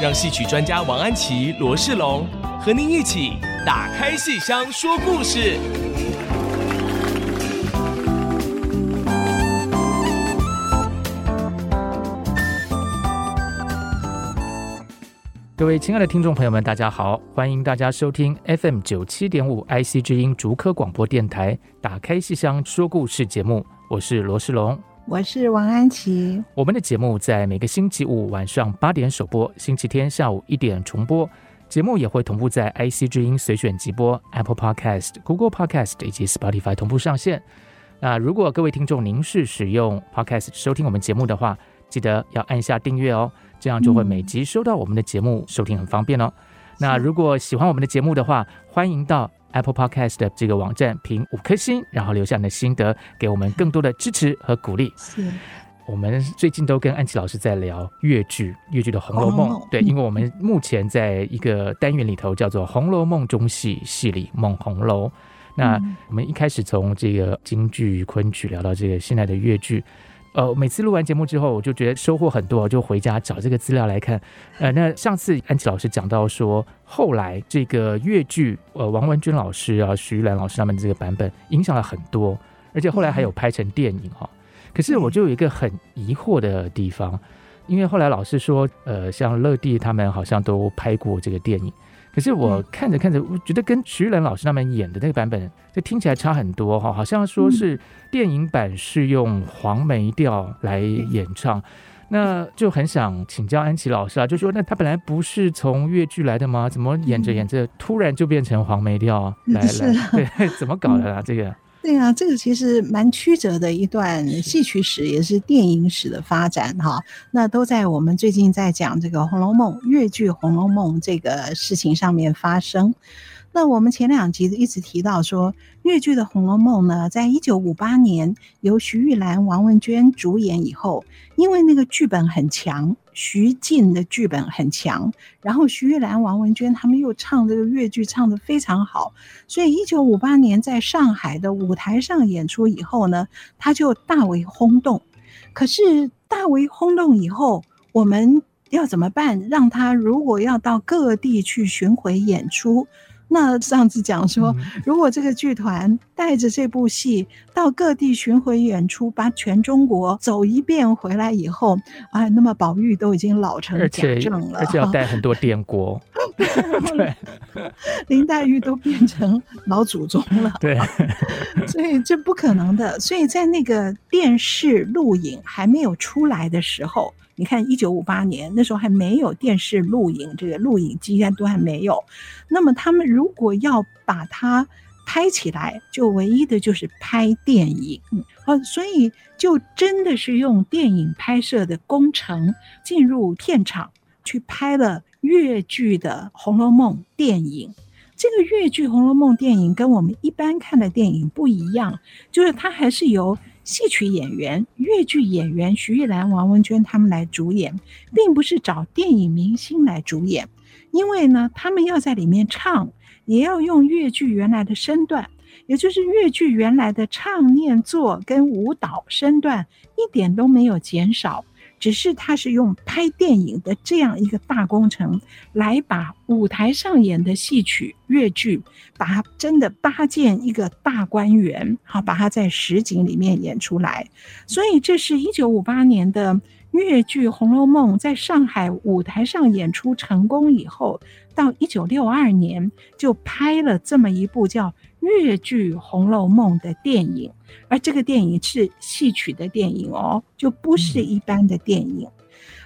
让戏曲专家王安琪、罗世龙和您一起打开戏箱说故事。各位亲爱的听众朋友们，大家好！欢迎大家收听 FM 九七点五 IC 之音竹科广播电台，打开戏箱说故事节目，我是罗世龙，我是王安琪。我们的节目在每个星期五晚上八点首播，星期天下午一点重播。节目也会同步在 IC 之音随选集播、Apple Podcast、Google Podcast 以及 Spotify 同步上线。那如果各位听众您是使用 Podcast 收听我们节目的话，记得要按下订阅哦。这样就会每集收到我们的节目，收听很方便哦。那如果喜欢我们的节目的话，欢迎到 Apple Podcast 的这个网站评五颗星，然后留下你的心得，给我们更多的支持和鼓励。是，我们最近都跟安琪老师在聊越剧，越剧的《红楼梦》。对，因为我们目前在一个单元里头叫做《红楼梦中戏》，戏里梦红楼。那我们一开始从这个京剧、昆曲聊到这个现在的越剧。呃，每次录完节目之后，我就觉得收获很多，我就回家找这个资料来看。呃，那上次安琪老师讲到说，后来这个越剧，呃，王文君老师啊、徐玉兰老师他们这个版本影响了很多，而且后来还有拍成电影哈。可是我就有一个很疑惑的地方，因为后来老师说，呃，像乐蒂他们好像都拍过这个电影。可是我看着看着，我觉得跟徐仁老师他们演的那个版本，这听起来差很多哈，好像说是电影版是用黄梅调来演唱，那就很想请教安琪老师啊，就说那他本来不是从越剧来的吗？怎么演着演着突然就变成黄梅调来来？对，怎么搞的啊？这个？对啊，这个其实蛮曲折的一段戏曲史，也是电影史的发展哈。那都在我们最近在讲这个《红楼梦》越剧《红楼梦》这个事情上面发生。那我们前两集一直提到说，粤剧的《红楼梦》呢，在一九五八年由徐玉兰、王文娟主演以后，因为那个剧本很强，徐静的剧本很强，然后徐玉兰、王文娟他们又唱这个粤剧唱得非常好，所以一九五八年在上海的舞台上演出以后呢，他就大为轰动。可是大为轰动以后，我们要怎么办？让他如果要到各地去巡回演出？那上次讲说，如果这个剧团带着这部戏到各地巡回演出，把全中国走一遍回来以后，哎，那么宝玉都已经老成贾政了，而且要带很多电锅，对，林黛玉都变成老祖宗了，对，所以这不可能的。所以在那个电视录影还没有出来的时候。你看，一九五八年那时候还没有电视录影，这个录影机都还没有。那么他们如果要把它拍起来，就唯一的就是拍电影。啊，所以就真的是用电影拍摄的工程进入片场去拍了粤剧的《红楼梦》电影。这个粤剧《红楼梦》电影跟我们一般看的电影不一样，就是它还是由。戏曲演员、越剧演员徐玉兰、王文娟他们来主演，并不是找电影明星来主演，因为呢，他们要在里面唱，也要用越剧原来的身段，也就是越剧原来的唱、念、做跟舞蹈身段一点都没有减少。只是他是用拍电影的这样一个大工程，来把舞台上演的戏曲越剧，把它真的搭建一个大观园，好，把它在实景里面演出来。所以这是一九五八年的越剧《红楼梦》在上海舞台上演出成功以后，到一九六二年就拍了这么一部叫。越剧《红楼梦》的电影，而这个电影是戏曲的电影哦，就不是一般的电影。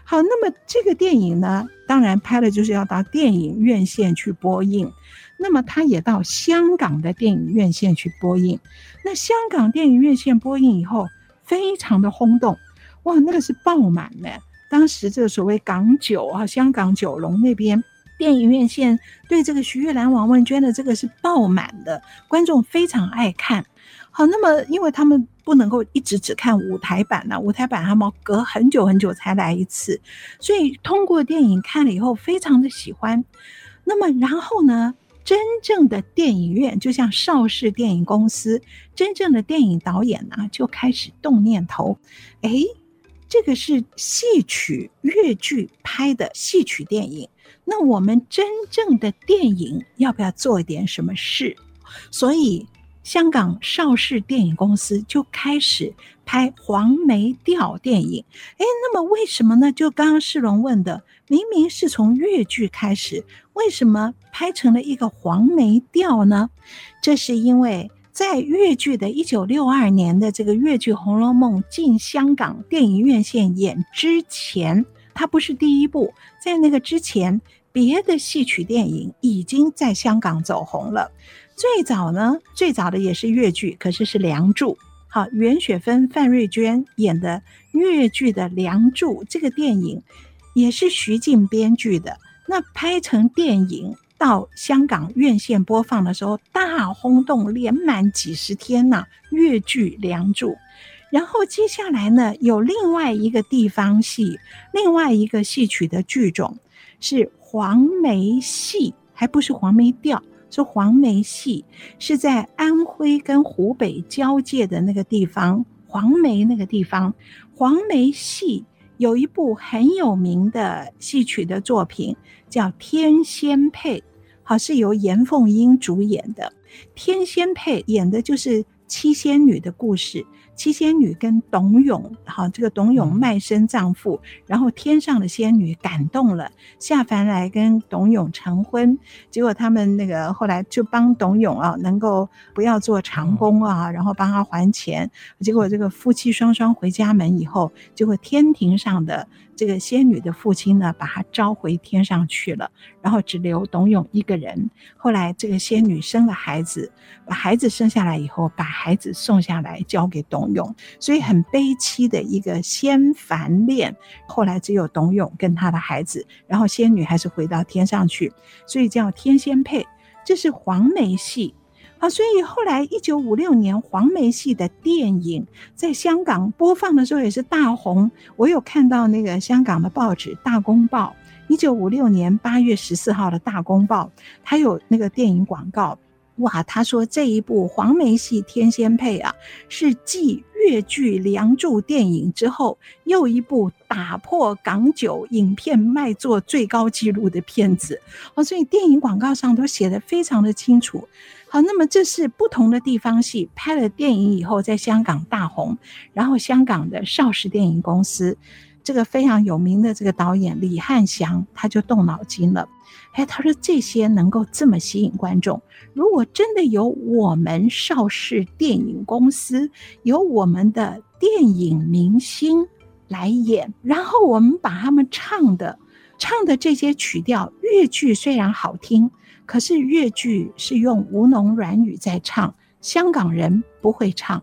好，那么这个电影呢，当然拍了就是要到电影院线去播映，那么它也到香港的电影院线去播映。那香港电影院线播映以后，非常的轰动，哇，那个是爆满的。当时这个所谓港九啊，香港九龙那边电影院线对这个徐月兰、王文娟的这个是爆满的，观众非常爱看。好，那么因为他们不能够一直只看舞台版呢、舞台版他们隔很久很久才来一次，所以通过电影看了以后非常的喜欢。那么然后呢，真正的电影院就像邵氏电影公司，真正的电影导演呢就开始动念头，哎，这个是戏曲粤剧拍的戏曲电影，那我们真正的电影要不要做一点什么事？所以。香港邵氏电影公司就开始拍黄梅调电影，诶，那么为什么呢？就刚刚世龙问的，明明是从粤剧开始，为什么拍成了一个黄梅调呢？这是因为在粤剧的一九六二年的这个粤剧《红楼梦》进香港电影院线演之前，它不是第一部，在那个之前，别的戏曲电影已经在香港走红了。最早呢，最早的也是粤剧，可是是《梁祝》。好，袁雪芬、范瑞娟演的粤剧的《梁祝》这个电影，也是徐静编剧的。那拍成电影到香港院线播放的时候，大轰动，连满几十天呐。粤剧《梁祝》，然后接下来呢，有另外一个地方戏，另外一个戏曲的剧种是黄梅戏，还不是黄梅调。是黄梅戏，是在安徽跟湖北交界的那个地方，黄梅那个地方。黄梅戏有一部很有名的戏曲的作品，叫《天仙配》，好，是由严凤英主演的。《天仙配》演的就是七仙女的故事。七仙女跟董永，好，这个董永卖身葬父，然后天上的仙女感动了，下凡来跟董永成婚，结果他们那个后来就帮董永啊，能够不要做长工啊，然后帮他还钱，结果这个夫妻双双回家门以后，结果天庭上的。这个仙女的父亲呢，把她召回天上去了，然后只留董永一个人。后来这个仙女生了孩子，把孩子生下来以后，把孩子送下来交给董永，所以很悲凄的一个仙凡恋。后来只有董永跟他的孩子，然后仙女还是回到天上去，所以叫天仙配。这是黄梅戏。啊，所以后来一九五六年黄梅戏的电影在香港播放的时候也是大红。我有看到那个香港的报纸《大公报》，一九五六年八月十四号的《大公报》，它有那个电影广告。哇，他说这一部黄梅戏《天仙配》啊，是继粤剧《梁祝》电影之后又一部打破港九影片卖座最高纪录的片子。哦，所以电影广告上都写得非常的清楚。好，那么这是不同的地方戏拍了电影以后，在香港大红，然后香港的邵氏电影公司，这个非常有名的这个导演李翰祥，他就动脑筋了，哎，他说这些能够这么吸引观众，如果真的由我们邵氏电影公司，由我们的电影明星来演，然后我们把他们唱的唱的这些曲调，粤剧虽然好听。可是粤剧是用吴侬软语在唱，香港人不会唱。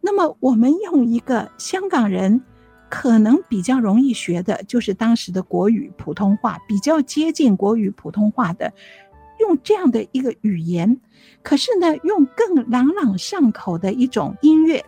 那么我们用一个香港人可能比较容易学的，就是当时的国语普通话，比较接近国语普通话的，用这样的一个语言。可是呢，用更朗朗上口的一种音乐，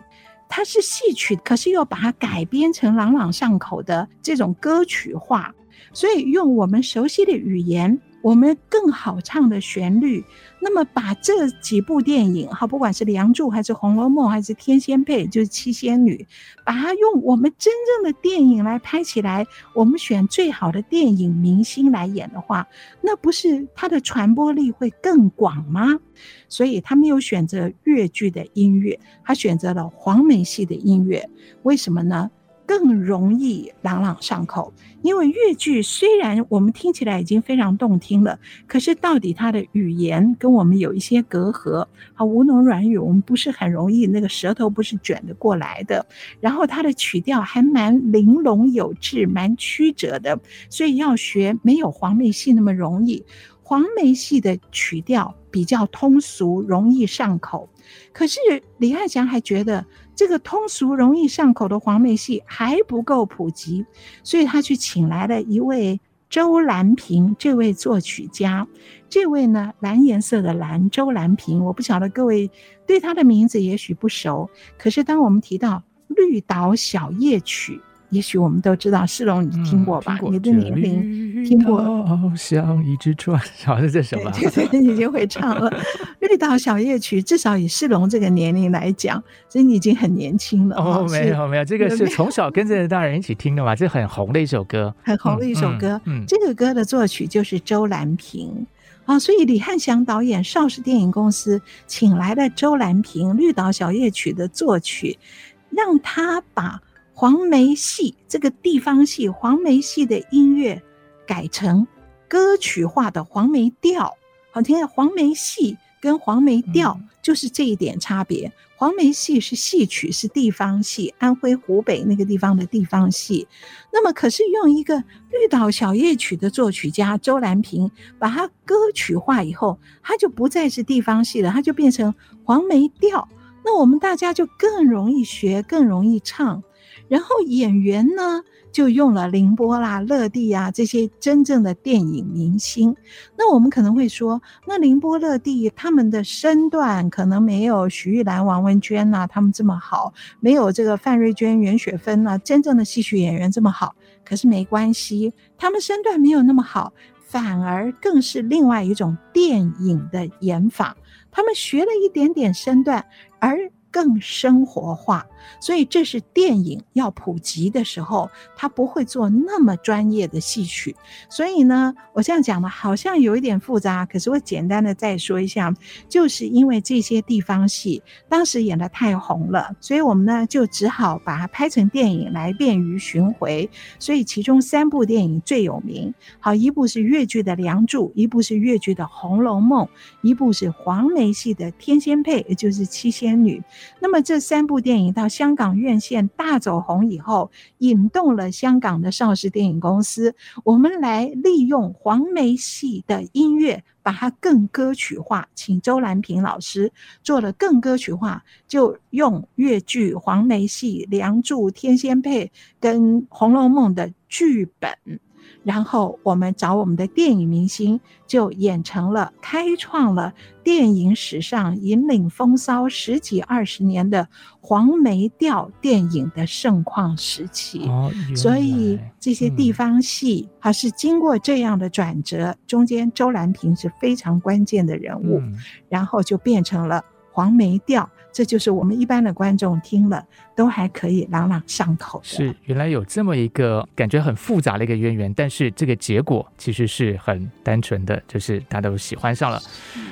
它是戏曲，可是又把它改编成朗朗上口的这种歌曲化，所以用我们熟悉的语言。我们更好唱的旋律，那么把这几部电影，哈，不管是《梁祝》还是《红楼梦》还是《天仙配》，就是七仙女，把它用我们真正的电影来拍起来，我们选最好的电影明星来演的话，那不是它的传播力会更广吗？所以他没有选择粤剧的音乐，他选择了黄梅戏的音乐，为什么呢？更容易朗朗上口，因为粤剧虽然我们听起来已经非常动听了，可是到底它的语言跟我们有一些隔阂，啊，吴侬软语我们不是很容易，那个舌头不是卷得过来的，然后它的曲调还蛮玲珑有致，蛮曲折的，所以要学没有黄梅戏那么容易。黄梅戏的曲调比较通俗，容易上口。可是李翰祥还觉得这个通俗容易上口的黄梅戏还不够普及，所以他去请来了一位周兰萍这位作曲家。这位呢，蓝颜色的蓝，周兰萍，我不晓得各位对他的名字也许不熟，可是当我们提到《绿岛小夜曲》。也许我们都知道，世龙，你听过吧？嗯、过你的年龄听过。好像一只船，好像这什么？对对对，你已经会唱了。《绿岛小夜曲》，至少以世龙这个年龄来讲，所以你已经很年轻了。哦，没有没有，这个是从小跟着大人一起听的嘛，这很红的一首歌，很红的一首歌。嗯，嗯嗯这个歌的作曲就是周兰平啊，所以李汉祥导演邵氏电影公司请来了周兰平，《绿岛小夜曲》的作曲，让他把。黄梅戏这个地方戏，黄梅戏的音乐改成歌曲化的黄梅调，好听的黄梅戏跟黄梅调就是这一点差别。黄梅戏是戏曲，是地方戏，安徽、湖北那个地方的地方戏。那么，可是用一个《绿岛小夜曲》的作曲家周兰萍把它歌曲化以后，它就不再是地方戏了，它就变成黄梅调。那我们大家就更容易学，更容易唱。然后演员呢，就用了凌波啦、乐蒂啊这些真正的电影明星。那我们可能会说，那凌波、乐蒂他们的身段可能没有徐玉兰、王文娟呐、他们这么好，没有这个范瑞娟、袁雪芬啊真正的戏曲演员这么好。可是没关系，他们身段没有那么好，反而更是另外一种电影的演法。他们学了一点点身段，而更生活化，所以这是电影要普及的时候，他不会做那么专业的戏曲。所以呢，我这样讲的好像有一点复杂，可是我简单的再说一下，就是因为这些地方戏当时演得太红了，所以我们呢就只好把它拍成电影来便于巡回。所以其中三部电影最有名，好，一部是越剧的《梁祝》，一部是越剧的《红楼梦》，一部是黄梅戏的《天仙配》，也就是七仙女。那么这三部电影到香港院线大走红以后，引动了香港的邵氏电影公司，我们来利用黄梅戏的音乐，把它更歌曲化，请周兰萍老师做了更歌曲化，就用越剧黄梅戏《梁祝》《天仙配》跟《红楼梦》的剧本。然后我们找我们的电影明星，就演成了开创了电影史上引领风骚十几二十年的黄梅调电影的盛况时期。哦，所以这些地方戏还是经过这样的转折，嗯、中间周兰萍是非常关键的人物，嗯、然后就变成了黄梅调。这就是我们一般的观众听了都还可以朗朗上口的。是，原来有这么一个感觉很复杂的一个渊源，但是这个结果其实是很单纯的，就是大家都喜欢上了。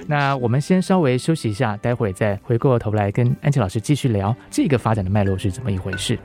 那我们先稍微休息一下，待会再回过头来跟安琪老师继续聊这个发展的脉络是怎么一回事。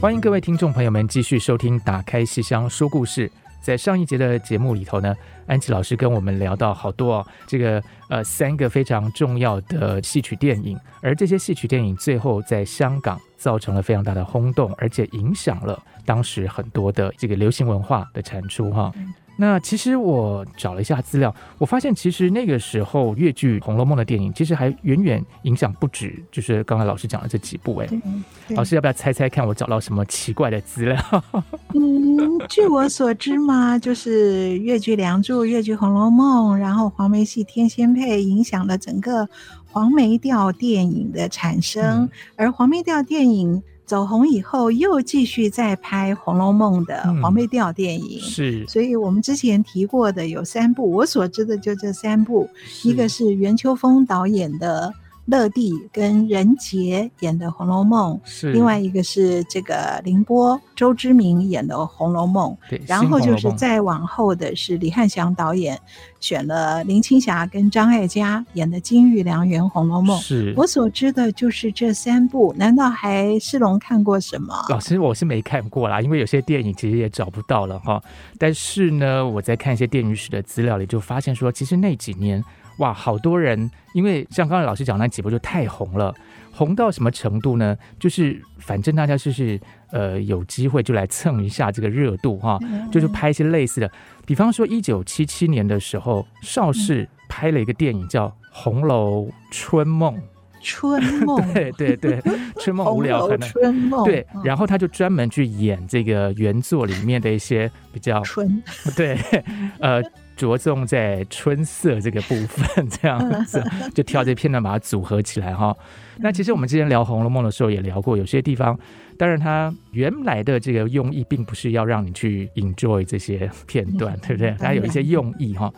欢迎各位听众朋友们继续收听《打开戏箱说故事》。在上一节的节目里头呢，安琪老师跟我们聊到好多哦，这个呃三个非常重要的戏曲电影，而这些戏曲电影最后在香港造成了非常大的轰动，而且影响了当时很多的这个流行文化的产出哈。那其实我找了一下资料，我发现其实那个时候越剧《红楼梦》的电影其实还远远影响不止，就是刚才老师讲的这几部。哎，老师要不要猜猜看，我找到什么奇怪的资料？嗯，据我所知嘛，就是越剧《梁祝》、越剧《红楼梦》，然后黄梅戏《天仙配》影响了整个黄梅调电影的产生，嗯、而黄梅调电影。走红以后，又继续在拍《红楼梦》的黄梅调电影，嗯、是，所以我们之前提过的有三部，我所知的就这三部，一个是袁秋风导演的《乐蒂跟任杰演的《红楼梦》，是另外一个是这个凌波、周之明演的《红楼梦》，对，然后就是再往后的是李汉祥导演选了林青霞跟张艾嘉演的《金玉良缘红楼梦》。是我所知的就是这三部，难道还世龙看过什么？老师，我是没看过啦，因为有些电影其实也找不到了哈。但是呢，我在看一些电影史的资料里，就发现说，其实那几年。哇，好多人，因为像刚才老师讲那几部就太红了，红到什么程度呢？就是反正大家就是呃有机会就来蹭一下这个热度哈，就是拍一些类似的，比方说一九七七年的时候，邵氏拍了一个电影叫《红楼春梦》。春梦，对对对，春梦无聊可能春梦对，然后他就专门去演这个原作里面的一些比较春，对，呃。着重在春色这个部分，这样子 就挑这片段把它组合起来哈。那其实我们之前聊《红楼梦》的时候也聊过，有些地方，当然它原来的这个用意并不是要让你去 enjoy 这些片段，对不对？它有一些用意哈。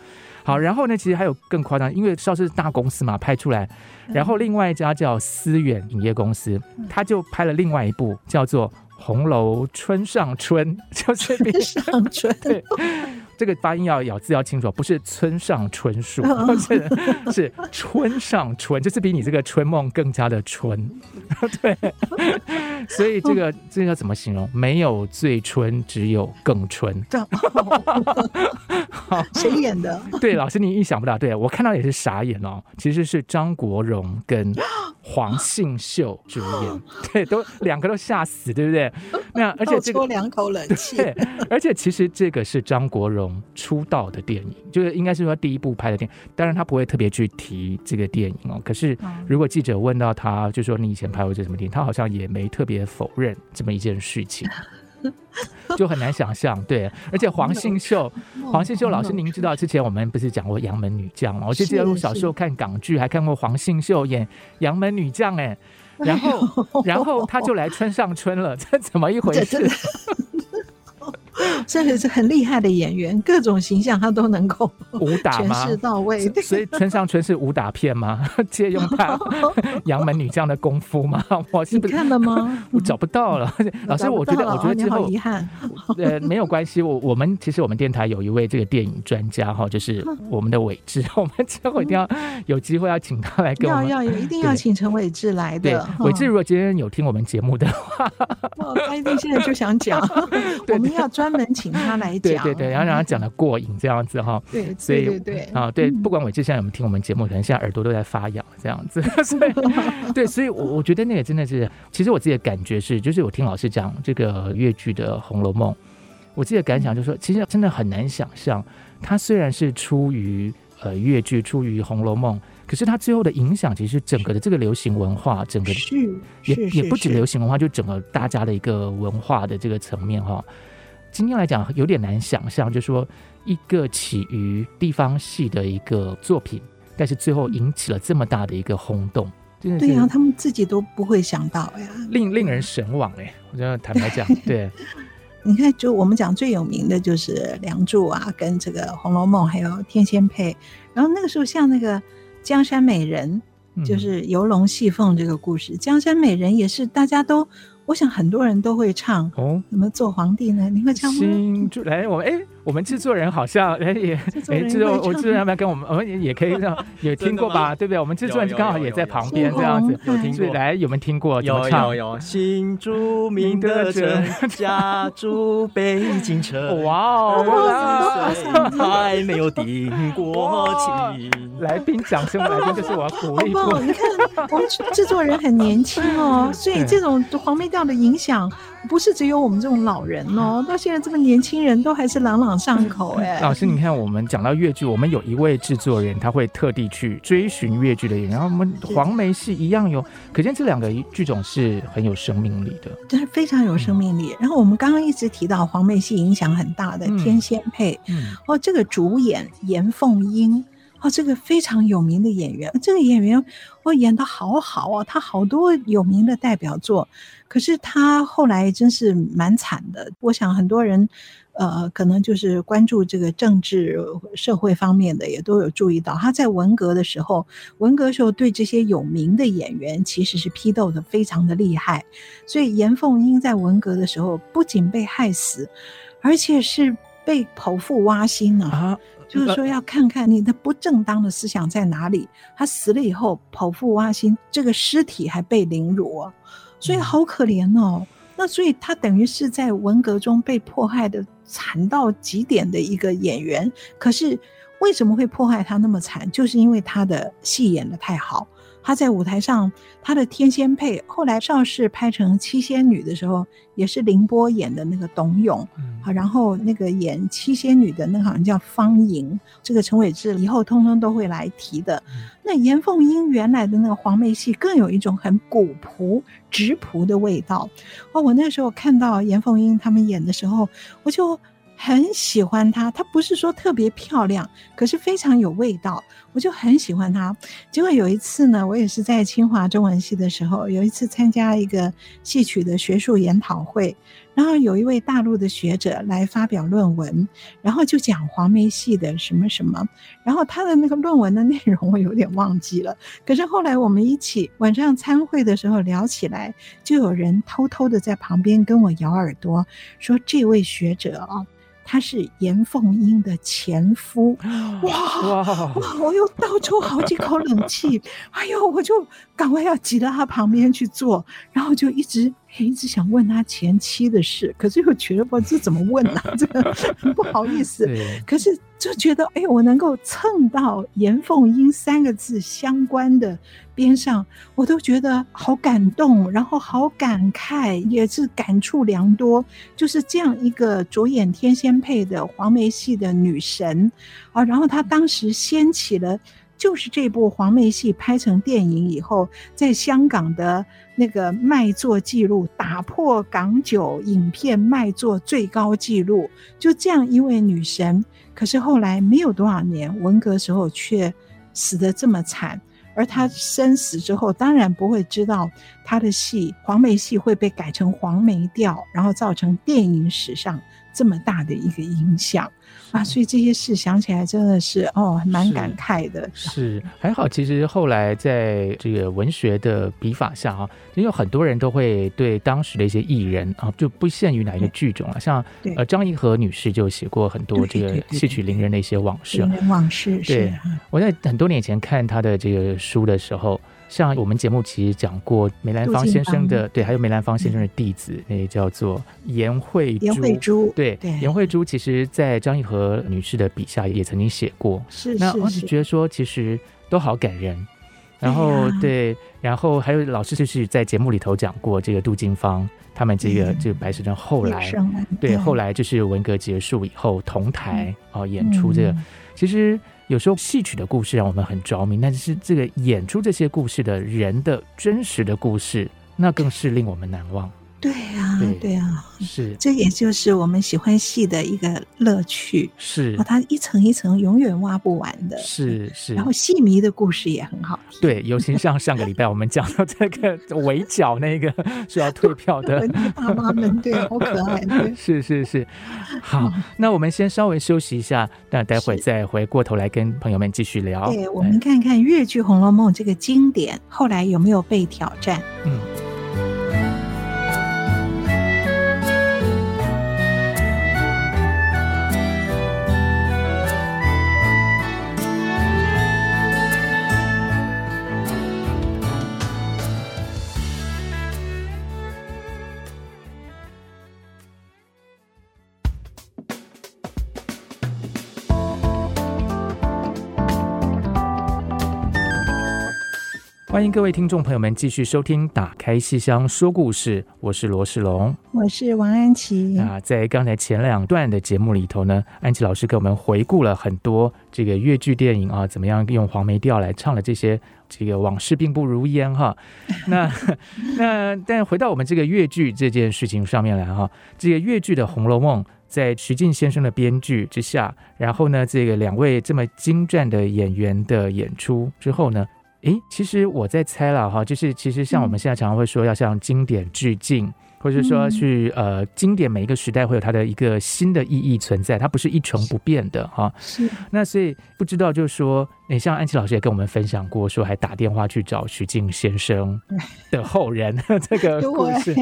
好，然后呢，其实还有更夸张，因为邵氏大公司嘛，拍出来，然后另外一家叫思远影业公司，他就拍了另外一部叫做《红楼春上春》，就是春上春，对。这个发音要咬字要清楚，不是村上春树，是是春上春，就是比你这个春梦更加的春，对。所以这个这个要怎么形容？没有最春，只有更春。好，谁演的？对，老师你意想不到，对我看到也是傻眼哦。其实是张国荣跟 黄信秀主演，对，都两个都吓死，对不对？那而且这个两口冷气，对，而且其实这个是张国荣。出道的电影，就是应该是说第一部拍的电影，当然他不会特别去提这个电影哦。可是如果记者问到他，就说你以前拍过这什么电影，他好像也没特别否认这么一件事情，就很难想象。对，而且黄信秀，黄信秀老师，您知道之前我们不是讲过《杨门女将》吗？我就记得我小时候看港剧，还看过黄信秀演《杨门女将》哎，然后然后他就来春上春了，这怎么一回事？这个是很厉害的演员，各种形象他都能够武打吗？诠释到位。所以村上春是武打片吗？借用他 杨门女将的功夫吗？我是不是看了吗？我找不到了。老师，我觉得，我觉得之后遗憾。呃，没有关系。我我们其实我们电台有一位这个电影专家哈，就是我们的伟志。我们之后一定要有机会要请他来跟我们。要要有，一定要请陈伟志来的。伟志如果今天有听我们节目的话，他一定现在就想讲。我们要专门请他来 讲，对对对，然后让他讲的过瘾这样子哈。对，所以对对啊，对，不管伟志现在有没有听我们节目，可能现在耳朵都在发痒这样子。所以对，所以我我觉得那个真的是，其实我自己的感觉是，就是我听老师讲这个粤剧的《红楼梦》，我自己的感想就是说，其实真的很难想象，它虽然是出于呃粤剧，出于《红楼梦》。可是它最后的影响，其实整个的这个流行文化，整个也也不止流行文化，就整个大家的一个文化的这个层面哈。今天来讲有点难想象，就是说一个起于地方戏的一个作品，但是最后引起了这么大的一个轰动，真的对呀，他们自己都不会想到呀，令令人神往哎。我觉得坦白讲，对，你看，就我们讲最有名的就是《梁祝》啊，跟这个《红楼梦》，还有《天仙配》，然后那个时候像那个。江山美人就是游龙戏凤这个故事，嗯、江山美人也是大家都。我想很多人都会唱哦，怎么做皇帝呢？你会唱吗？新就来，我们哎，我们制作人好像哎也哎，制作我制作人要不要跟我们？我们也也可以 让有听过吧？对不对？我们制作人刚好也在旁边这样子，有听过来有没有听过？有有有，新著名的城家住北京城，哇哦，还没有定过亲。来宾掌声，来宾就是我要鼓励过。你看我 们制作人很年轻哦，所以这种黄梅调。的影响不是只有我们这种老人哦，到现在这么年轻人都还是朗朗上口哎。老师，你看我们讲到粤剧，我们有一位制作人，他会特地去追寻粤剧的演员，然后我们黄梅戏一样有，可见这两个剧种是很有生命力的，真是非常有生命力。然后我们刚刚一直提到黄梅戏影响很大的《天仙配》，哦，这个主演严凤英。哦，这个非常有名的演员，这个演员哦演的好好哦，他好多有名的代表作，可是他后来真是蛮惨的。我想很多人，呃，可能就是关注这个政治社会方面的，也都有注意到，他在文革的时候，文革时候对这些有名的演员其实是批斗的非常的厉害，所以严凤英在文革的时候不仅被害死，而且是被剖腹挖心啊。啊就是说，要看看你的不正当的思想在哪里。他死了以后，剖腹挖心，这个尸体还被凌辱啊，所以好可怜哦。那所以他等于是在文革中被迫害的惨到极点的一个演员。可是为什么会迫害他那么惨？就是因为他的戏演的太好。他在舞台上，他的天仙配，后来邵氏拍成七仙女的时候，也是凌波演的那个董永，好，然后那个演七仙女的那个好像叫方莹，这个陈伟志以后通通都会来提的。那严凤英原来的那个黄梅戏，更有一种很古朴、直朴的味道。哦，我那时候看到严凤英他们演的时候，我就。很喜欢她，她不是说特别漂亮，可是非常有味道，我就很喜欢她。结果有一次呢，我也是在清华中文系的时候，有一次参加一个戏曲的学术研讨会，然后有一位大陆的学者来发表论文，然后就讲黄梅戏的什么什么，然后他的那个论文的内容我有点忘记了，可是后来我们一起晚上参会的时候聊起来，就有人偷偷的在旁边跟我咬耳朵，说这位学者啊。他是严凤英的前夫，哇哇哇！我又倒抽好几口冷气，哎呦，我就赶快要挤到他旁边去坐，然后就一直。一直想问他前妻的事，可是又觉得不知怎么问呢、啊？这个很不好意思。可是就觉得，哎，我能够蹭到严凤英三个字相关的边上，我都觉得好感动，然后好感慨，也是感触良多。就是这样一个着眼天仙配的黄梅戏的女神啊，然后她当时掀起了。就是这部黄梅戏拍成电影以后，在香港的那个卖座记录打破港九影片卖座最高纪录。就这样一位女神，可是后来没有多少年，文革时候却死得这么惨。而她生死之后，当然不会知道她的戏黄梅戏会被改成黄梅调，然后造成电影史上这么大的一个影响。啊，所以这些事想起来真的是哦，蛮感慨的。是，是还好，其实后来在这个文学的笔法下啊，因为很多人都会对当时的一些艺人啊，就不限于哪一个剧种了，像呃张怡和女士就写过很多这个戏曲伶人的一些往事。往事，对，我在很多年前看她的这个书的时候。像我们节目其实讲过梅兰芳先生的，对，还有梅兰芳先生的弟子，嗯、那个叫做颜慧珠。颜慧珠，对，颜慧珠，其实在张颐和女士的笔下也曾经写过。是，那我就觉得说，其实都好感人。然后，对，然后还有老师就是在节目里头讲过，这个杜金芳他们这个、嗯、这个白石镇后来，对，后来就是文革结束以后同台啊、嗯、演出这个，嗯、其实。有时候戏曲的故事让我们很着迷，但是这个演出这些故事的人的真实的故事，那更是令我们难忘。对啊，对，呀啊，是，这也就是我们喜欢戏的一个乐趣。是，它一层一层永远挖不完的。是是，然后戏迷的故事也很好。对，尤其像上个礼拜我们讲到这个 围剿那个是要退票的爸妈们，对，好可爱。是是是，好，那我们先稍微休息一下，那待会再回过头来跟朋友们继续聊。对，我们看看越剧《红楼梦》这个经典后来有没有被挑战？嗯。欢迎各位听众朋友们继续收听《打开戏箱说故事》，我是罗世龙，我是王安琪。啊，在刚才前两段的节目里头呢，安琪老师给我们回顾了很多这个越剧电影啊，怎么样用黄梅调来唱了这些这个往事并不如烟哈。那那但回到我们这个越剧这件事情上面来哈，这个越剧的《红楼梦》在徐靖先生的编剧之下，然后呢，这个两位这么精湛的演员的演出之后呢，诶，其实我在猜了哈，就是其实像我们现在常常会说要向经典致敬。或者说去呃，经典每一个时代会有它的一个新的意义存在，它不是一成不变的哈。是。那所以不知道就是说，诶，像安琪老师也跟我们分享过，说还打电话去找徐静先生 的后人这个故事，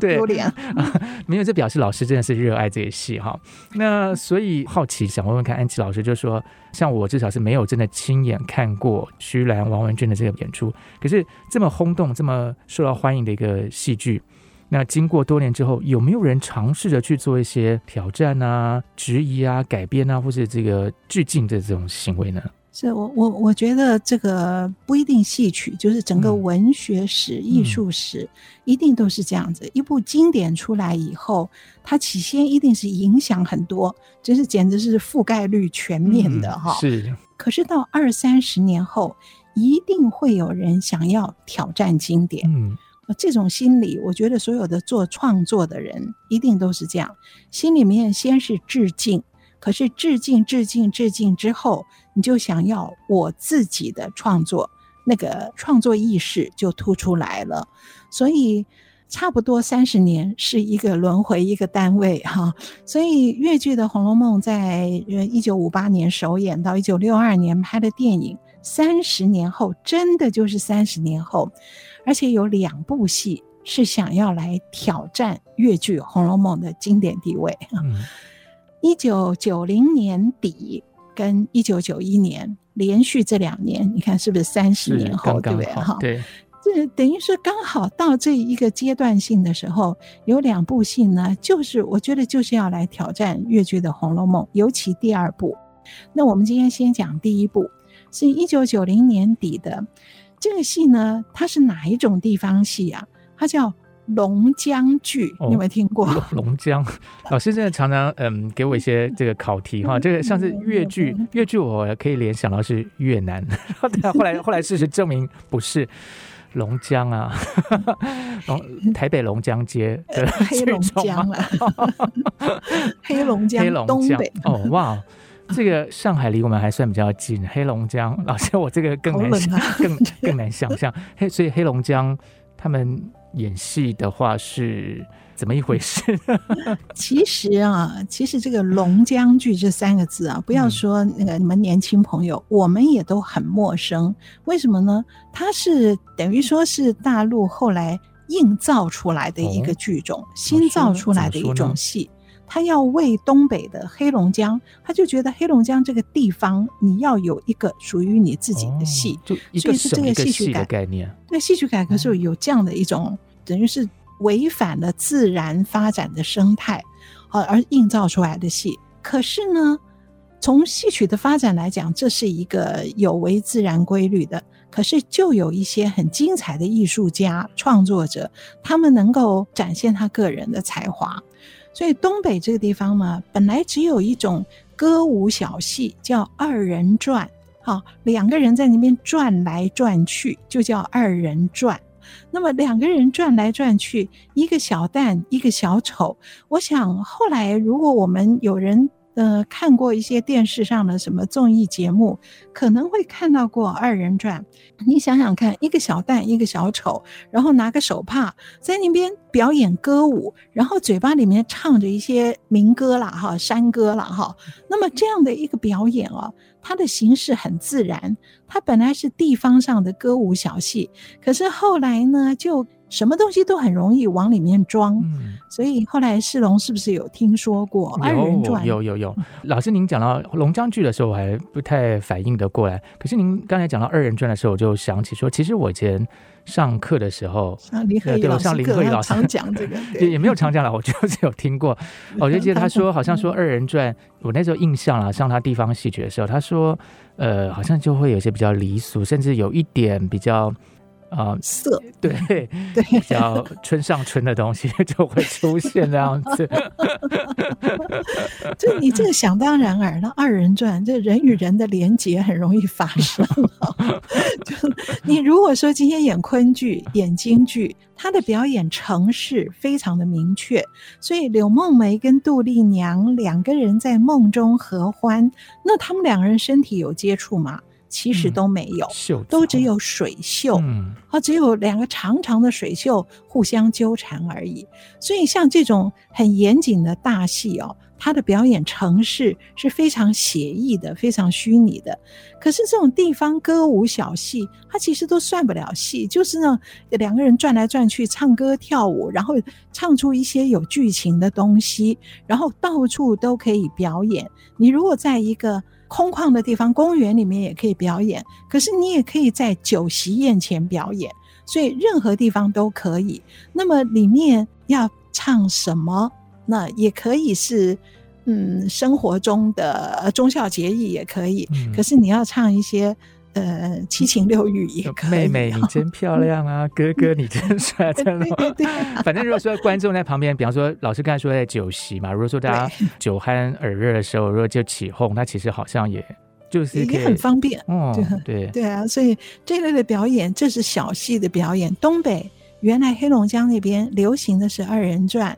对，丢脸 啊。没有，这表示老师真的是热爱这个戏哈。那所以好奇想问问看，安琪老师就是说，像我至少是没有真的亲眼看过徐兰、王文俊的这个演出，可是这么轰动、这么受到欢迎的一个戏剧。那经过多年之后，有没有人尝试着去做一些挑战啊、质疑啊、改编啊，或是这个致敬的这种行为呢？是我我我觉得这个不一定戏曲，就是整个文学史、嗯、艺术史，一定都是这样子。一部经典出来以后，它起先一定是影响很多，真是简直是覆盖率全面的哈、嗯。是。可是到二三十年后，一定会有人想要挑战经典。嗯。这种心理，我觉得所有的做创作的人一定都是这样，心里面先是致敬，可是致敬、致敬、致敬之后，你就想要我自己的创作，那个创作意识就突出来了。所以差不多三十年是一个轮回，一个单位哈。所以粤剧的《红楼梦》在一九五八年首演到一九六二年拍的电影，三十年后真的就是三十年后。而且有两部戏是想要来挑战越剧《红楼梦》的经典地位。一九九零年底跟一九九一年连续这两年，你看是不是三十年后，对不对？哈，对，这等于是刚好到这一个阶段性的时候，有两部戏呢，就是我觉得就是要来挑战越剧的《红楼梦》，尤其第二部。那我们今天先讲第一部，是一九九零年底的。这个戏呢，它是哪一种地方戏啊？它叫龙江剧，哦、你有没有听过？龙江 老师真的常常嗯给我一些这个考题哈，这个像是越剧，越剧我可以联想到是越南，后来后来事实证明不是龙江啊，龙台北龙江街的黑龙江啊，黑龙江，黑龙江东北哦哇。这个上海离我们还算比较近，黑龙江老师，我这个更难想，更更难想象。黑，所以黑龙江他们演戏的话是怎么一回事？其实啊，其实这个龙江剧这三个字啊，不要说那个你们年轻朋友，我们也都很陌生。为什么呢？它是等于说是大陆后来硬造出来的一个剧种，新造出来的一种戏。他要为东北的黑龙江，他就觉得黑龙江这个地方，你要有一个属于你自己的戏，哦、所以是这个戏曲改概念。对，戏曲改革是有这样的一种，嗯、等于是违反了自然发展的生态，而而营造出来的戏。可是呢，从戏曲的发展来讲，这是一个有违自然规律的。可是就有一些很精彩的艺术家创作者，他们能够展现他个人的才华。所以东北这个地方嘛，本来只有一种歌舞小戏，叫二人转，好，两个人在那边转来转去，就叫二人转。那么两个人转来转去，一个小旦，一个小丑。我想后来如果我们有人。呃，看过一些电视上的什么综艺节目，可能会看到过二人转。你想想看，一个小旦，一个小丑，然后拿个手帕在那边表演歌舞，然后嘴巴里面唱着一些民歌啦，哈，山歌啦，哈。那么这样的一个表演哦，它的形式很自然。它本来是地方上的歌舞小戏，可是后来呢，就。什么东西都很容易往里面装，嗯、所以后来世龙是不是有听说过二人转？有有有，老师，您讲到龙江剧的时候，我还不太反应得过来。可是您刚才讲到二人转的时候，我就想起说，其实我以前上课的时候，上林和义老师课常讲这个，也也没有常讲了，我就是有听过。我就记得他说，好像说二人转，我那时候印象啊，上他地方戏剧的时候，他说，呃，好像就会有些比较离俗，甚至有一点比较。啊、呃、色，对 对，比较村上春的东西 就会出现这样子。就你这个想当然耳，那二人转，这人与人的连结很容易发生。就你如果说今天演昆剧、演京剧，他的表演程式非常的明确，所以柳梦梅跟杜丽娘两个人在梦中合欢，那他们两个人身体有接触吗？其实都没有，嗯、都只有水袖，嗯，啊，只有两个长长的水袖互相纠缠而已。所以像这种很严谨的大戏哦，它的表演程式是非常写意的，非常虚拟的。可是这种地方歌舞小戏，它其实都算不了戏，就是呢两个人转来转去，唱歌跳舞，然后唱出一些有剧情的东西，然后到处都可以表演。你如果在一个空旷的地方，公园里面也可以表演。可是你也可以在酒席宴前表演，所以任何地方都可以。那么里面要唱什么？那也可以是，嗯，生活中的忠孝节义也可以。嗯、可是你要唱一些。呃，七情六欲也可以。妹妹，你真漂亮啊！哥哥，你真帅，真的。对对对。反正如果说观众在旁边，比方说老师刚才说在酒席嘛，如果说大家酒酣耳热的时候，如果就起哄，那其实好像也就是也很方便。哦，对对啊，所以这类的表演，这是小戏的表演。东北原来黑龙江那边流行的是二人转，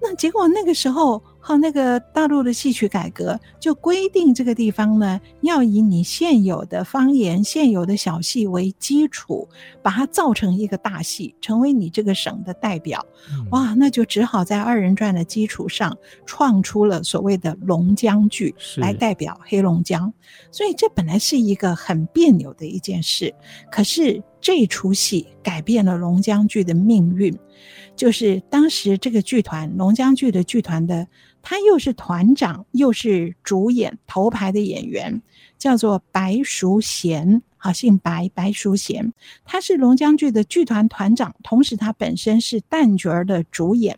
那结果那个时候。好，那个大陆的戏曲改革就规定这个地方呢，要以你现有的方言、现有的小戏为基础，把它造成一个大戏，成为你这个省的代表。嗯、哇，那就只好在二人转的基础上创出了所谓的龙江剧来代表黑龙江。所以这本来是一个很别扭的一件事，可是这出戏改变了龙江剧的命运，就是当时这个剧团龙江剧的剧团的。他又是团长，又是主演头牌的演员，叫做白淑贤，好，姓白，白淑贤。他是龙江剧的剧团团长，同时他本身是旦角儿的主演。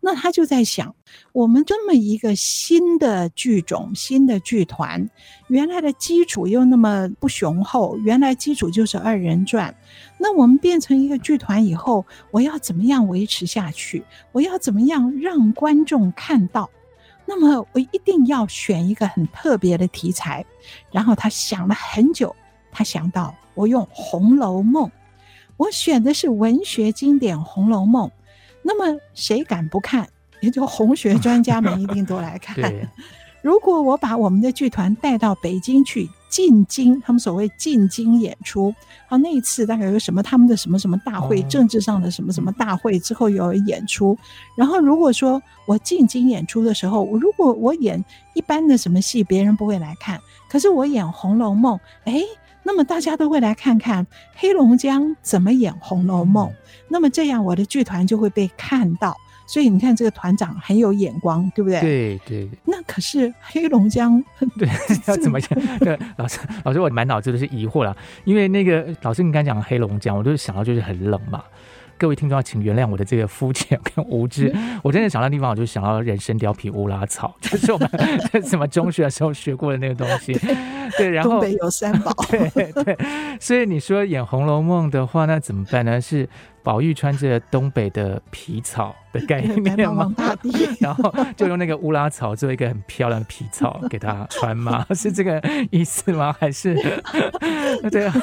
那他就在想，我们这么一个新的剧种、新的剧团，原来的基础又那么不雄厚，原来基础就是二人转。那我们变成一个剧团以后，我要怎么样维持下去？我要怎么样让观众看到？那么我一定要选一个很特别的题材，然后他想了很久，他想到我用《红楼梦》，我选的是文学经典《红楼梦》，那么谁敢不看？也就红学专家们一定都来看。如果我把我们的剧团带到北京去进京，他们所谓进京演出，好，那一次大概有什么他们的什么什么大会，政治上的什么什么大会之后有演出，然后如果说我进京演出的时候，我如果我演一般的什么戏，别人不会来看，可是我演《红楼梦》，哎，那么大家都会来看看黑龙江怎么演《红楼梦》，那么这样我的剧团就会被看到。所以你看，这个团长很有眼光，对不对？对对。那可是黑龙江，对 要怎么讲？对，老师，老师，我满脑子都是疑惑了，因为那个老师你刚讲黑龙江，我就想到就是很冷嘛。各位听众要请原谅我的这个肤浅跟无知，我真的想到地方，我就想到人参貂皮乌拉草，就是我们什么中学的时候学过的那个东西。对，然后东北有三宝。对对，所以你说演《红楼梦》的话，那怎么办呢？是宝玉穿着东北的皮草的概念吗？然后就用那个乌拉草做一个很漂亮的皮草给他穿吗？是这个意思吗？还是 对啊？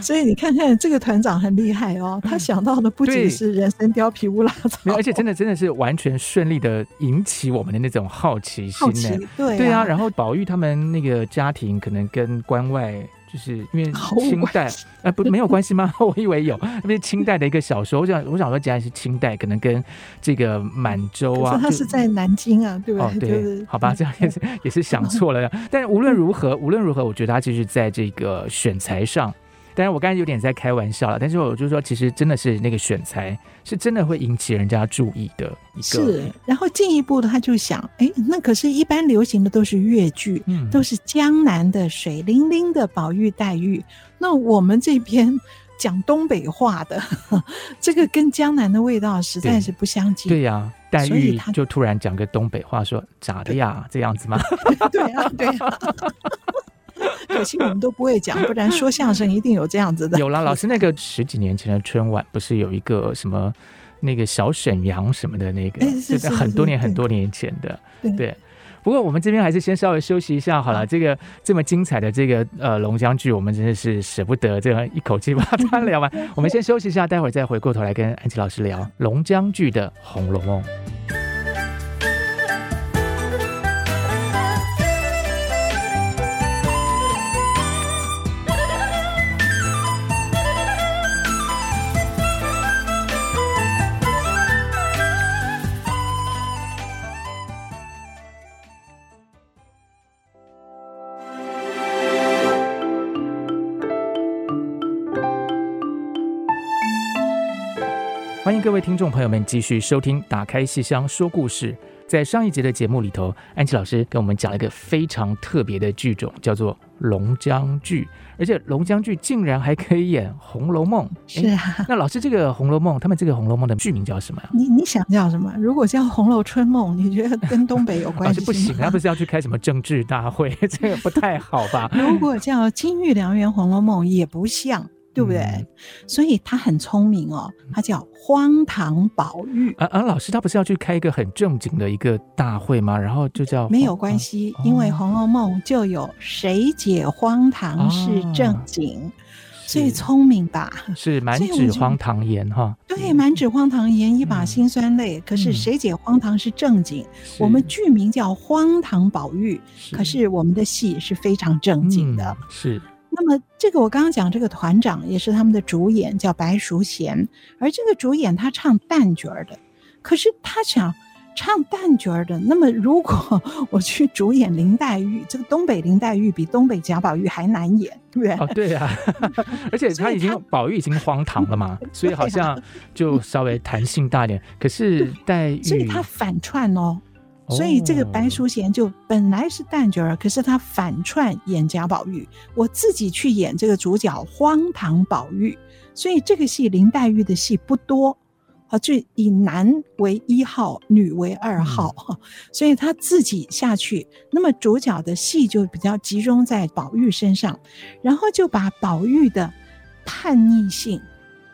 所以你看看这个团长很厉害哦，他想到的不仅是人参貂皮乌拉草，而且真的真的是完全顺利的引起我们的那种好奇心呢。对对啊，然后宝玉他们那个家庭可能跟关外。就是因为清代，啊，不，没有关系吗？我以为有，因为清代的一个小说，我想，我想说，既然是清代，可能跟这个满洲啊，他是在南京啊，对不对？哦，对，好吧，这样也是也是想错了。但是无论如何，无论如何，我觉得他其实在这个选材上。当然，我刚才有点在开玩笑了，但是我就说，其实真的是那个选材是真的会引起人家注意的一个。是，然后进一步的，他就想，哎，那可是一般流行的都是粤剧，嗯，都是江南的水灵灵的宝玉黛玉，那我们这边讲东北话的，这个跟江南的味道实在是不相近。对呀，啊，黛玉就突然讲个东北话说，说咋的呀？这样子吗？对呀，对呀。可惜我们都不会讲，不然说相声一定有这样子的。有啦，老师，那个十几年前的春晚不是有一个什么那个小沈阳什么的那个，是是很多年很多年前的，对。对不过我们这边还是先稍微休息一下好了。这个这么精彩的这个呃龙江剧，我们真的是舍不得这样一口气把它聊完。我们先休息一下，待会儿再回过头来跟安琪老师聊龙江剧的《红楼梦》。位听众朋友们继续收听《打开戏箱说故事》。在上一集的节目里头，安琪老师跟我们讲了一个非常特别的剧种，叫做龙江剧。而且龙江剧竟然还可以演《红楼梦》。是啊，那老师，这个《红楼梦》，他们这个《红楼梦》的剧名叫什么呀？你你想叫什么？如果叫《红楼春梦》，你觉得跟东北有关系？老师不行，他不是要去开什么政治大会，这个不太好吧？如果叫《金玉良缘红楼梦》，也不像。对不对？嗯、所以他很聪明哦，他叫荒唐宝玉。啊啊，老师，他不是要去开一个很正经的一个大会吗？然后就叫没有关系，啊、因为《红楼梦》就有谁解荒唐是正经，啊、所以聪明吧？是满纸荒唐言哈。对，满纸荒唐言，一把辛酸泪。嗯、可是谁解荒唐是正经？是我们剧名叫《荒唐宝玉》，可是我们的戏是非常正经的。嗯、是。那么，这个我刚刚讲，这个团长也是他们的主演，叫白淑贤。而这个主演他唱旦角的，可是他想唱旦角的。那么，如果 我去主演林黛玉，这个东北林黛玉比东北贾宝玉还难演，对不对？哦，对呀、啊。而且他已经宝玉已经荒唐了嘛，所以好像就稍微弹性大点。可是黛玉，所以他反串哦。所以这个白淑贤就本来是旦角儿，可是他反串演贾宝玉，我自己去演这个主角荒唐宝玉。所以这个戏林黛玉的戏不多，啊，就以男为一号，女为二号，嗯、所以他自己下去，那么主角的戏就比较集中在宝玉身上，然后就把宝玉的叛逆性、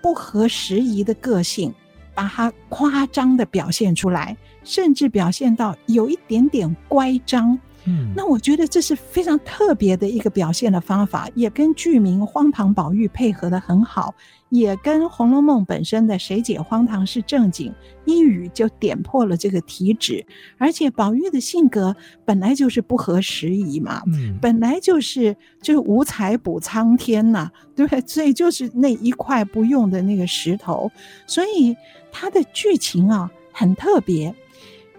不合时宜的个性，把它夸张的表现出来。甚至表现到有一点点乖张，嗯，那我觉得这是非常特别的一个表现的方法，也跟剧名《荒唐宝玉》配合的很好，也跟《红楼梦》本身的“谁解荒唐是正经”一语就点破了这个题旨。而且宝玉的性格本来就是不合时宜嘛，嗯，本来就是就是无才补苍天呐、啊，对不对？所以就是那一块不用的那个石头，所以他的剧情啊很特别。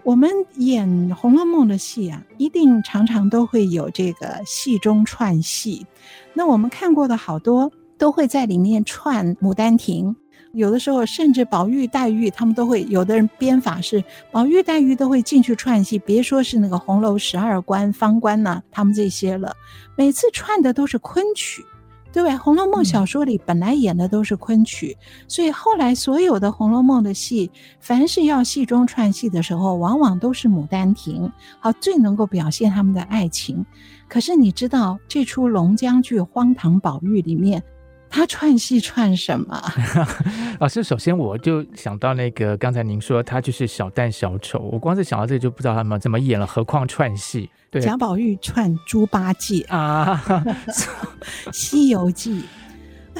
我们演《红楼梦》的戏啊，一定常常都会有这个戏中串戏。那我们看过的好多都会在里面串《牡丹亭》，有的时候甚至宝玉、黛玉他们都会，有的人编法是宝玉、黛玉都会进去串戏。别说是那个红楼十二关、方关呐、他们这些了，每次串的都是昆曲。对不对？《红楼梦》小说里本来演的都是昆曲，嗯、所以后来所有的《红楼梦》的戏，凡是要戏中串戏的时候，往往都是《牡丹亭》，好，最能够表现他们的爱情。可是你知道这出龙江剧《荒唐宝玉》里面，他串戏串什么？老师，首先我就想到那个刚才您说他就是小旦小丑，我光是想到这个就不知道他们怎么演了，何况串戏。对，贾宝玉串猪八戒啊，《西游记》，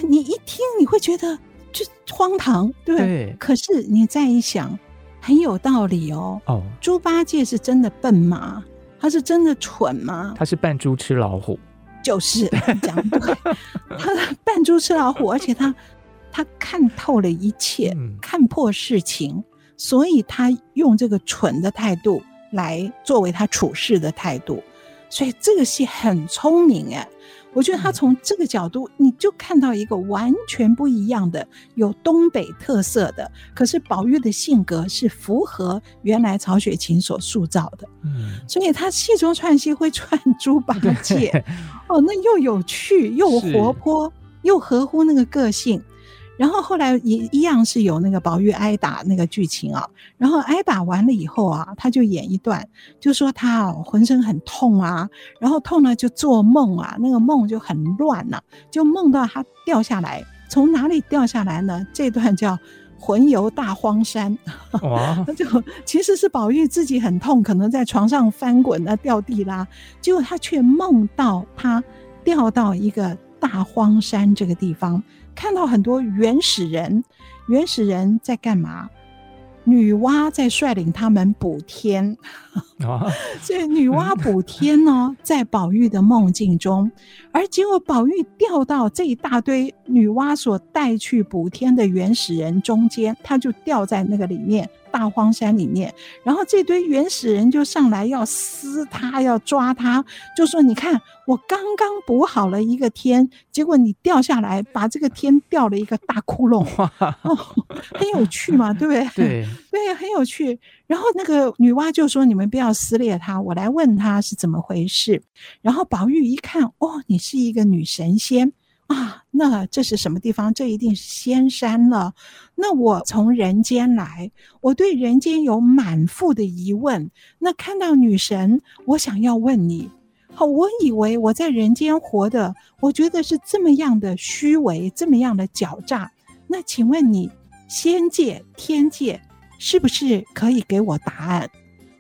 你一听你会觉得就荒唐，对，对。可是你再一想，很有道理哦。哦，猪八戒是真的笨吗？他是真的蠢吗？他是扮猪吃老虎。就是讲对，他扮猪吃老虎，而且他他看透了一切，嗯、看破事情，所以他用这个蠢的态度来作为他处事的态度，所以这个戏很聪明哎。我觉得他从这个角度，你就看到一个完全不一样的、有东北特色的。可是宝玉的性格是符合原来曹雪芹所塑造的，嗯，所以他戏中串戏会串 猪八戒，哦，那又有趣又活泼，又合乎那个个性。然后后来也一样是有那个宝玉挨打那个剧情啊，然后挨打完了以后啊，他就演一段，就说他哦浑身很痛啊，然后痛呢就做梦啊，那个梦就很乱呐、啊，就梦到他掉下来，从哪里掉下来呢？这段叫魂游大荒山，哇，就其实是宝玉自己很痛，可能在床上翻滚啊掉地啦，结果他却梦到他掉到一个大荒山这个地方。看到很多原始人，原始人在干嘛？女娲在率领他们补天，所以女娲补天呢，在宝玉的梦境中，而结果宝玉掉到这一大堆女娲所带去补天的原始人中间，他就掉在那个里面。大荒山里面，然后这堆原始人就上来要撕他，要抓他，就说：“你看，我刚刚补好了一个天，结果你掉下来，把这个天掉了一个大窟窿，哦，很有趣嘛，对不对？对对，很有趣。然后那个女娲就说：‘你们不要撕裂他，我来问他是怎么回事。’然后宝玉一看，哦，你是一个女神仙。”啊，那这是什么地方？这一定是仙山了。那我从人间来，我对人间有满腹的疑问。那看到女神，我想要问你。好，我以为我在人间活的，我觉得是这么样的虚伪，这么样的狡诈。那请问你，仙界、天界，是不是可以给我答案？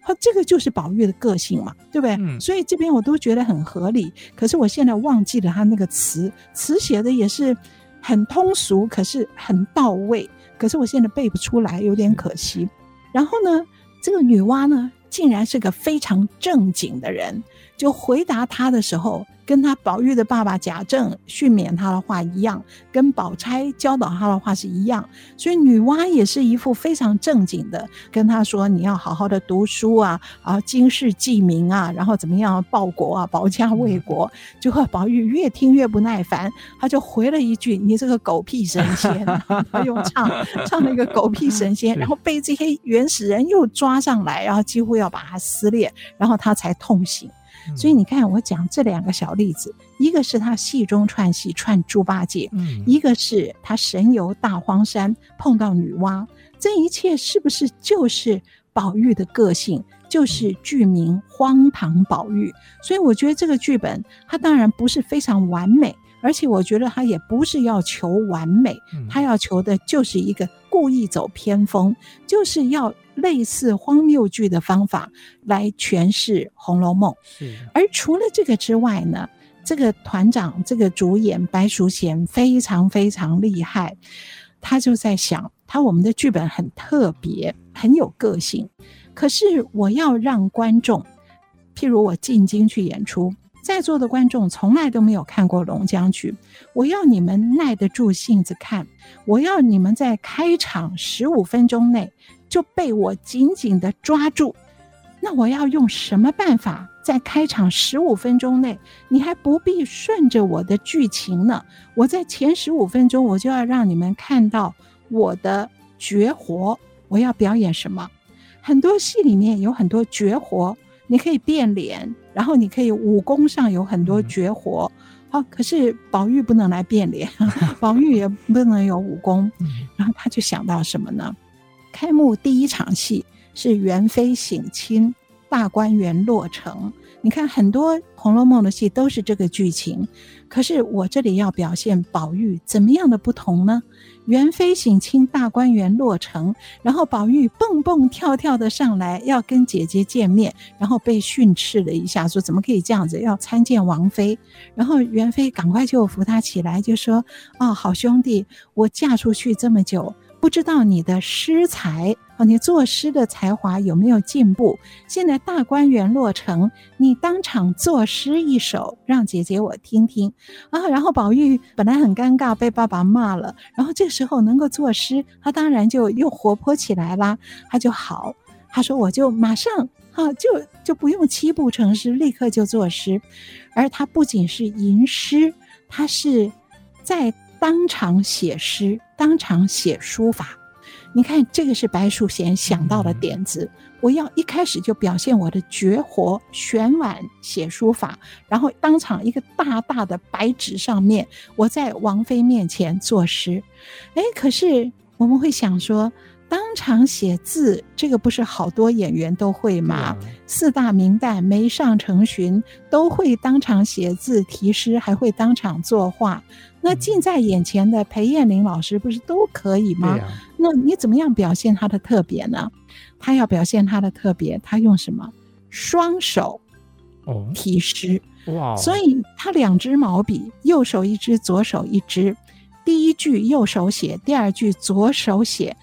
好，这个就是宝玉的个性嘛，对不对？嗯，所以这边我都觉得很合理。可是我现在忘记了他那个词，词写的也是很通俗，可是很到位。可是我现在背不出来，有点可惜。然后呢，这个女娲呢，竟然是个非常正经的人，就回答他的时候。跟他宝玉的爸爸贾政训勉他的话一样，跟宝钗教导他的话是一样，所以女娲也是一副非常正经的，跟他说：“你要好好的读书啊，啊，经世济民啊，然后怎么样报国啊，保家卫国。”结果宝玉越听越不耐烦，他就回了一句：“你这个狗屁神仙！”他又唱唱了一个狗屁神仙，然后被这些原始人又抓上来，然后几乎要把他撕裂，然后他才痛醒。所以你看，我讲这两个小例子，一个是他戏中串戏串猪八戒，嗯，一个是他神游大荒山碰到女娲，这一切是不是就是宝玉的个性，就是剧名《荒唐宝玉》？所以我觉得这个剧本它当然不是非常完美，而且我觉得他也不是要求完美，他要求的就是一个故意走偏锋，就是要。类似荒谬剧的方法来诠释《红楼梦》，是。而除了这个之外呢，这个团长，这个主演白淑贤非常非常厉害。他就在想，他我们的剧本很特别，很有个性。可是我要让观众，譬如我进京去演出，在座的观众从来都没有看过龙江剧，我要你们耐得住性子看，我要你们在开场十五分钟内。就被我紧紧地抓住，那我要用什么办法在开场十五分钟内，你还不必顺着我的剧情呢？我在前十五分钟，我就要让你们看到我的绝活。我要表演什么？很多戏里面有很多绝活，你可以变脸，然后你可以武功上有很多绝活。好、哦，可是宝玉不能来变脸，宝玉也不能有武功。然后他就想到什么呢？开幕第一场戏是元妃省亲，大观园落成。你看很多《红楼梦》的戏都是这个剧情，可是我这里要表现宝玉怎么样的不同呢？元妃省亲，大观园落成，然后宝玉蹦蹦跳跳的上来要跟姐姐见面，然后被训斥了一下，说怎么可以这样子，要参见王妃。然后元妃赶快就扶他起来，就说：“哦，好兄弟，我嫁出去这么久。”不知道你的诗才你作诗的才华有没有进步？现在大观园落成，你当场作诗一首，让姐姐我听听啊。然后宝玉本来很尴尬，被爸爸骂了，然后这时候能够作诗，他当然就又活泼起来啦。他就好，他说我就马上哈，就就不用七步成诗，立刻就作诗。而他不仅是吟诗，他是在当场写诗。当场写书法，你看，这个是白淑贤想到的点子。嗯、我要一开始就表现我的绝活，选碗写书法，然后当场一个大大的白纸上面，我在王菲面前作诗。哎，可是我们会想说，当场写字，这个不是好多演员都会吗？嗯、四大名旦梅上成群都会当场写字题诗，还会当场作画。那近在眼前的裴艳玲老师不是都可以吗？啊、那你怎么样表现他的特别呢？他要表现他的特别，他用什么？双手提诗。哦、哇！所以他两支毛笔，右手一支，左手一支。第一句右手写，第二句左手写，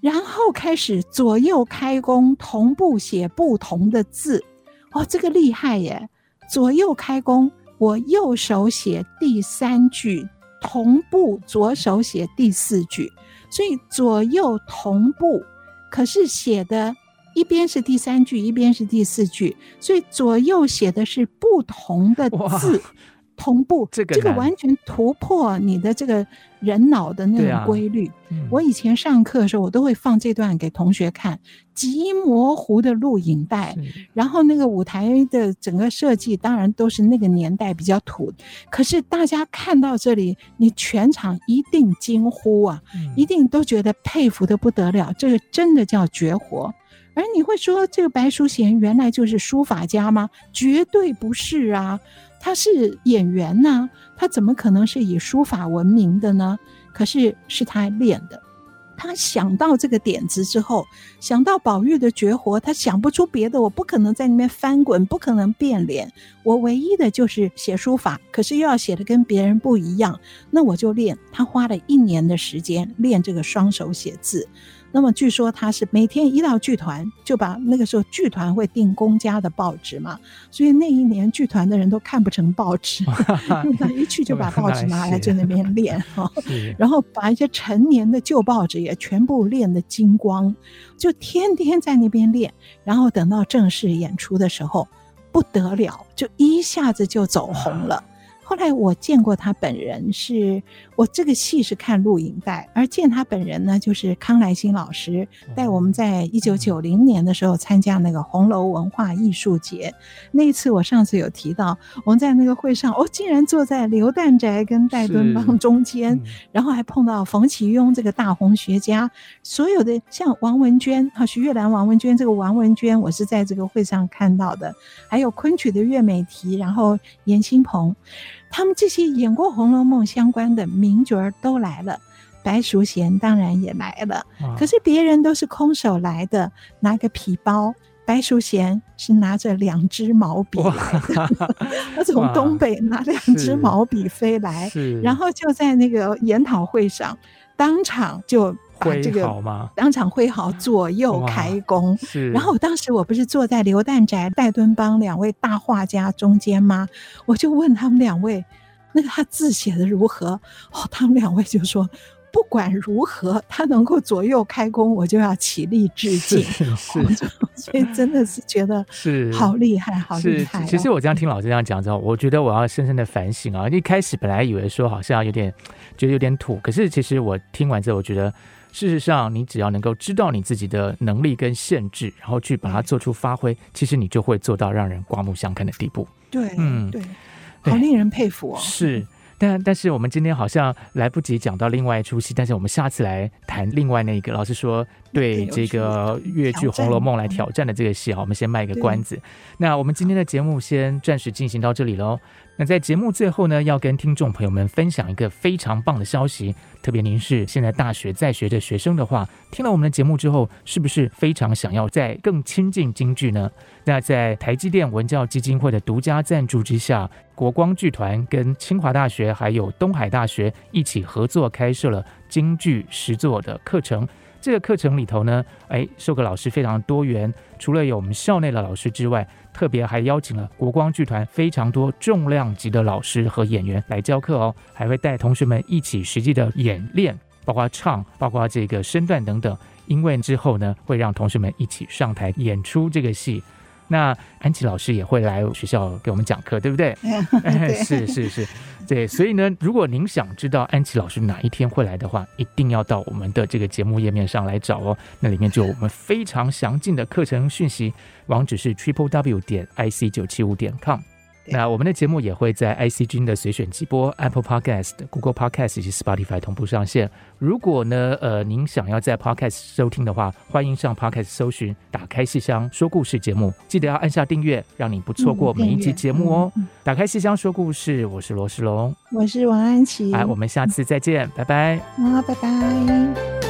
然后开始左右开弓，同步写不同的字。哦，这个厉害耶！左右开弓，我右手写第三句。同步左手写第四句，所以左右同步，可是写的一边是第三句，一边是第四句，所以左右写的是不同的字。同步，这个这个完全突破你的这个人脑的那种规律。啊嗯、我以前上课的时候，我都会放这段给同学看，极模糊的录影带，然后那个舞台的整个设计，当然都是那个年代比较土。可是大家看到这里，你全场一定惊呼啊，嗯、一定都觉得佩服的不得了，这个真的叫绝活。而你会说，这个白淑贤原来就是书法家吗？绝对不是啊。他是演员呢、他怎么可能是以书法闻名的呢？可是是他练的。他想到这个点子之后，想到宝玉的绝活，他想不出别的。我不可能在那边翻滚，不可能变脸。我唯一的就是写书法，可是又要写的跟别人不一样，那我就练。他花了一年的时间练这个双手写字。那么据说他是每天一到剧团，就把那个时候剧团会订公家的报纸嘛，所以那一年剧团的人都看不成报纸，因为他一去就把报纸拿来 在那边练 哈，然后把一些陈年的旧报纸也全部练得精光，就天天在那边练，然后等到正式演出的时候不得了，就一下子就走红了。后来我见过他本人是，是我这个戏是看录影带，而见他本人呢，就是康来新老师带我们在一九九零年的时候参加那个红楼文化艺术节。那一次我上次有提到，我们在那个会上，我、哦、竟然坐在刘旦宅跟戴敦邦中间，嗯、然后还碰到冯其庸这个大红学家，所有的像王文娟啊，徐月兰、王文娟这个王文娟，我是在这个会上看到的，还有昆曲的岳美缇，然后严新鹏。他们这些演过《红楼梦》相关的名角儿都来了，白淑贤当然也来了。啊、可是别人都是空手来的，拿个皮包；白淑贤是拿着两支毛笔来的，他 从东北拿两支毛笔飞来，然后就在那个研讨会上当场就。把这个当场挥毫，左右开弓。然后当时我不是坐在刘旦宅、戴敦邦两位大画家中间吗？我就问他们两位，那个他字写的如何？哦，他们两位就说。不管如何，他能够左右开弓，我就要起立致敬。是，是，所以真的是觉得是好厉害，好厉害，哦。其实我这样听老师这样讲之后，我觉得我要深深的反省啊！一开始本来以为说好像有点觉得有点土，可是其实我听完之后，我觉得事实上你只要能够知道你自己的能力跟限制，然后去把它做出发挥，其实你就会做到让人刮目相看的地步。对，嗯，对，好令人佩服哦。是。但但是我们今天好像来不及讲到另外一出戏，但是我们下次来谈另外那个。老师说对这个越剧《红楼梦》来挑战的这个戏，好，我们先卖个关子。那我们今天的节目先暂时进行到这里喽。那在节目最后呢，要跟听众朋友们分享一个非常棒的消息。特别您是现在大学在学的学生的话，听了我们的节目之后，是不是非常想要再更亲近京剧呢？那在台积电文教基金会的独家赞助之下，国光剧团跟清华大学还有东海大学一起合作开设了京剧实作的课程。这个课程里头呢，哎，授课老师非常多元，除了有我们校内的老师之外，特别还邀请了国光剧团非常多重量级的老师和演员来教课哦，还会带同学们一起实际的演练，包括唱，包括这个身段等等。因为之后呢，会让同学们一起上台演出这个戏。那安琪老师也会来学校给我们讲课，对不对？对 是是是，对。所以呢，如果您想知道安琪老师哪一天会来的话，一定要到我们的这个节目页面上来找哦。那里面就有我们非常详尽的课程讯息，网址是 triple w 点 i c 九七五点 com。那我们的节目也会在 IC 君的随选直播、Apple Podcast、Google Podcast 以及 Spotify 同步上线。如果呢，呃，您想要在 Podcast 收听的话，欢迎上 Podcast 搜寻“打开戏箱说故事”节目，记得要按下订阅，让你不错过每一集节目哦。嗯嗯嗯、打开戏箱说故事，我是罗世龙，我是王安琪，哎，我们下次再见，拜拜。啊，拜拜。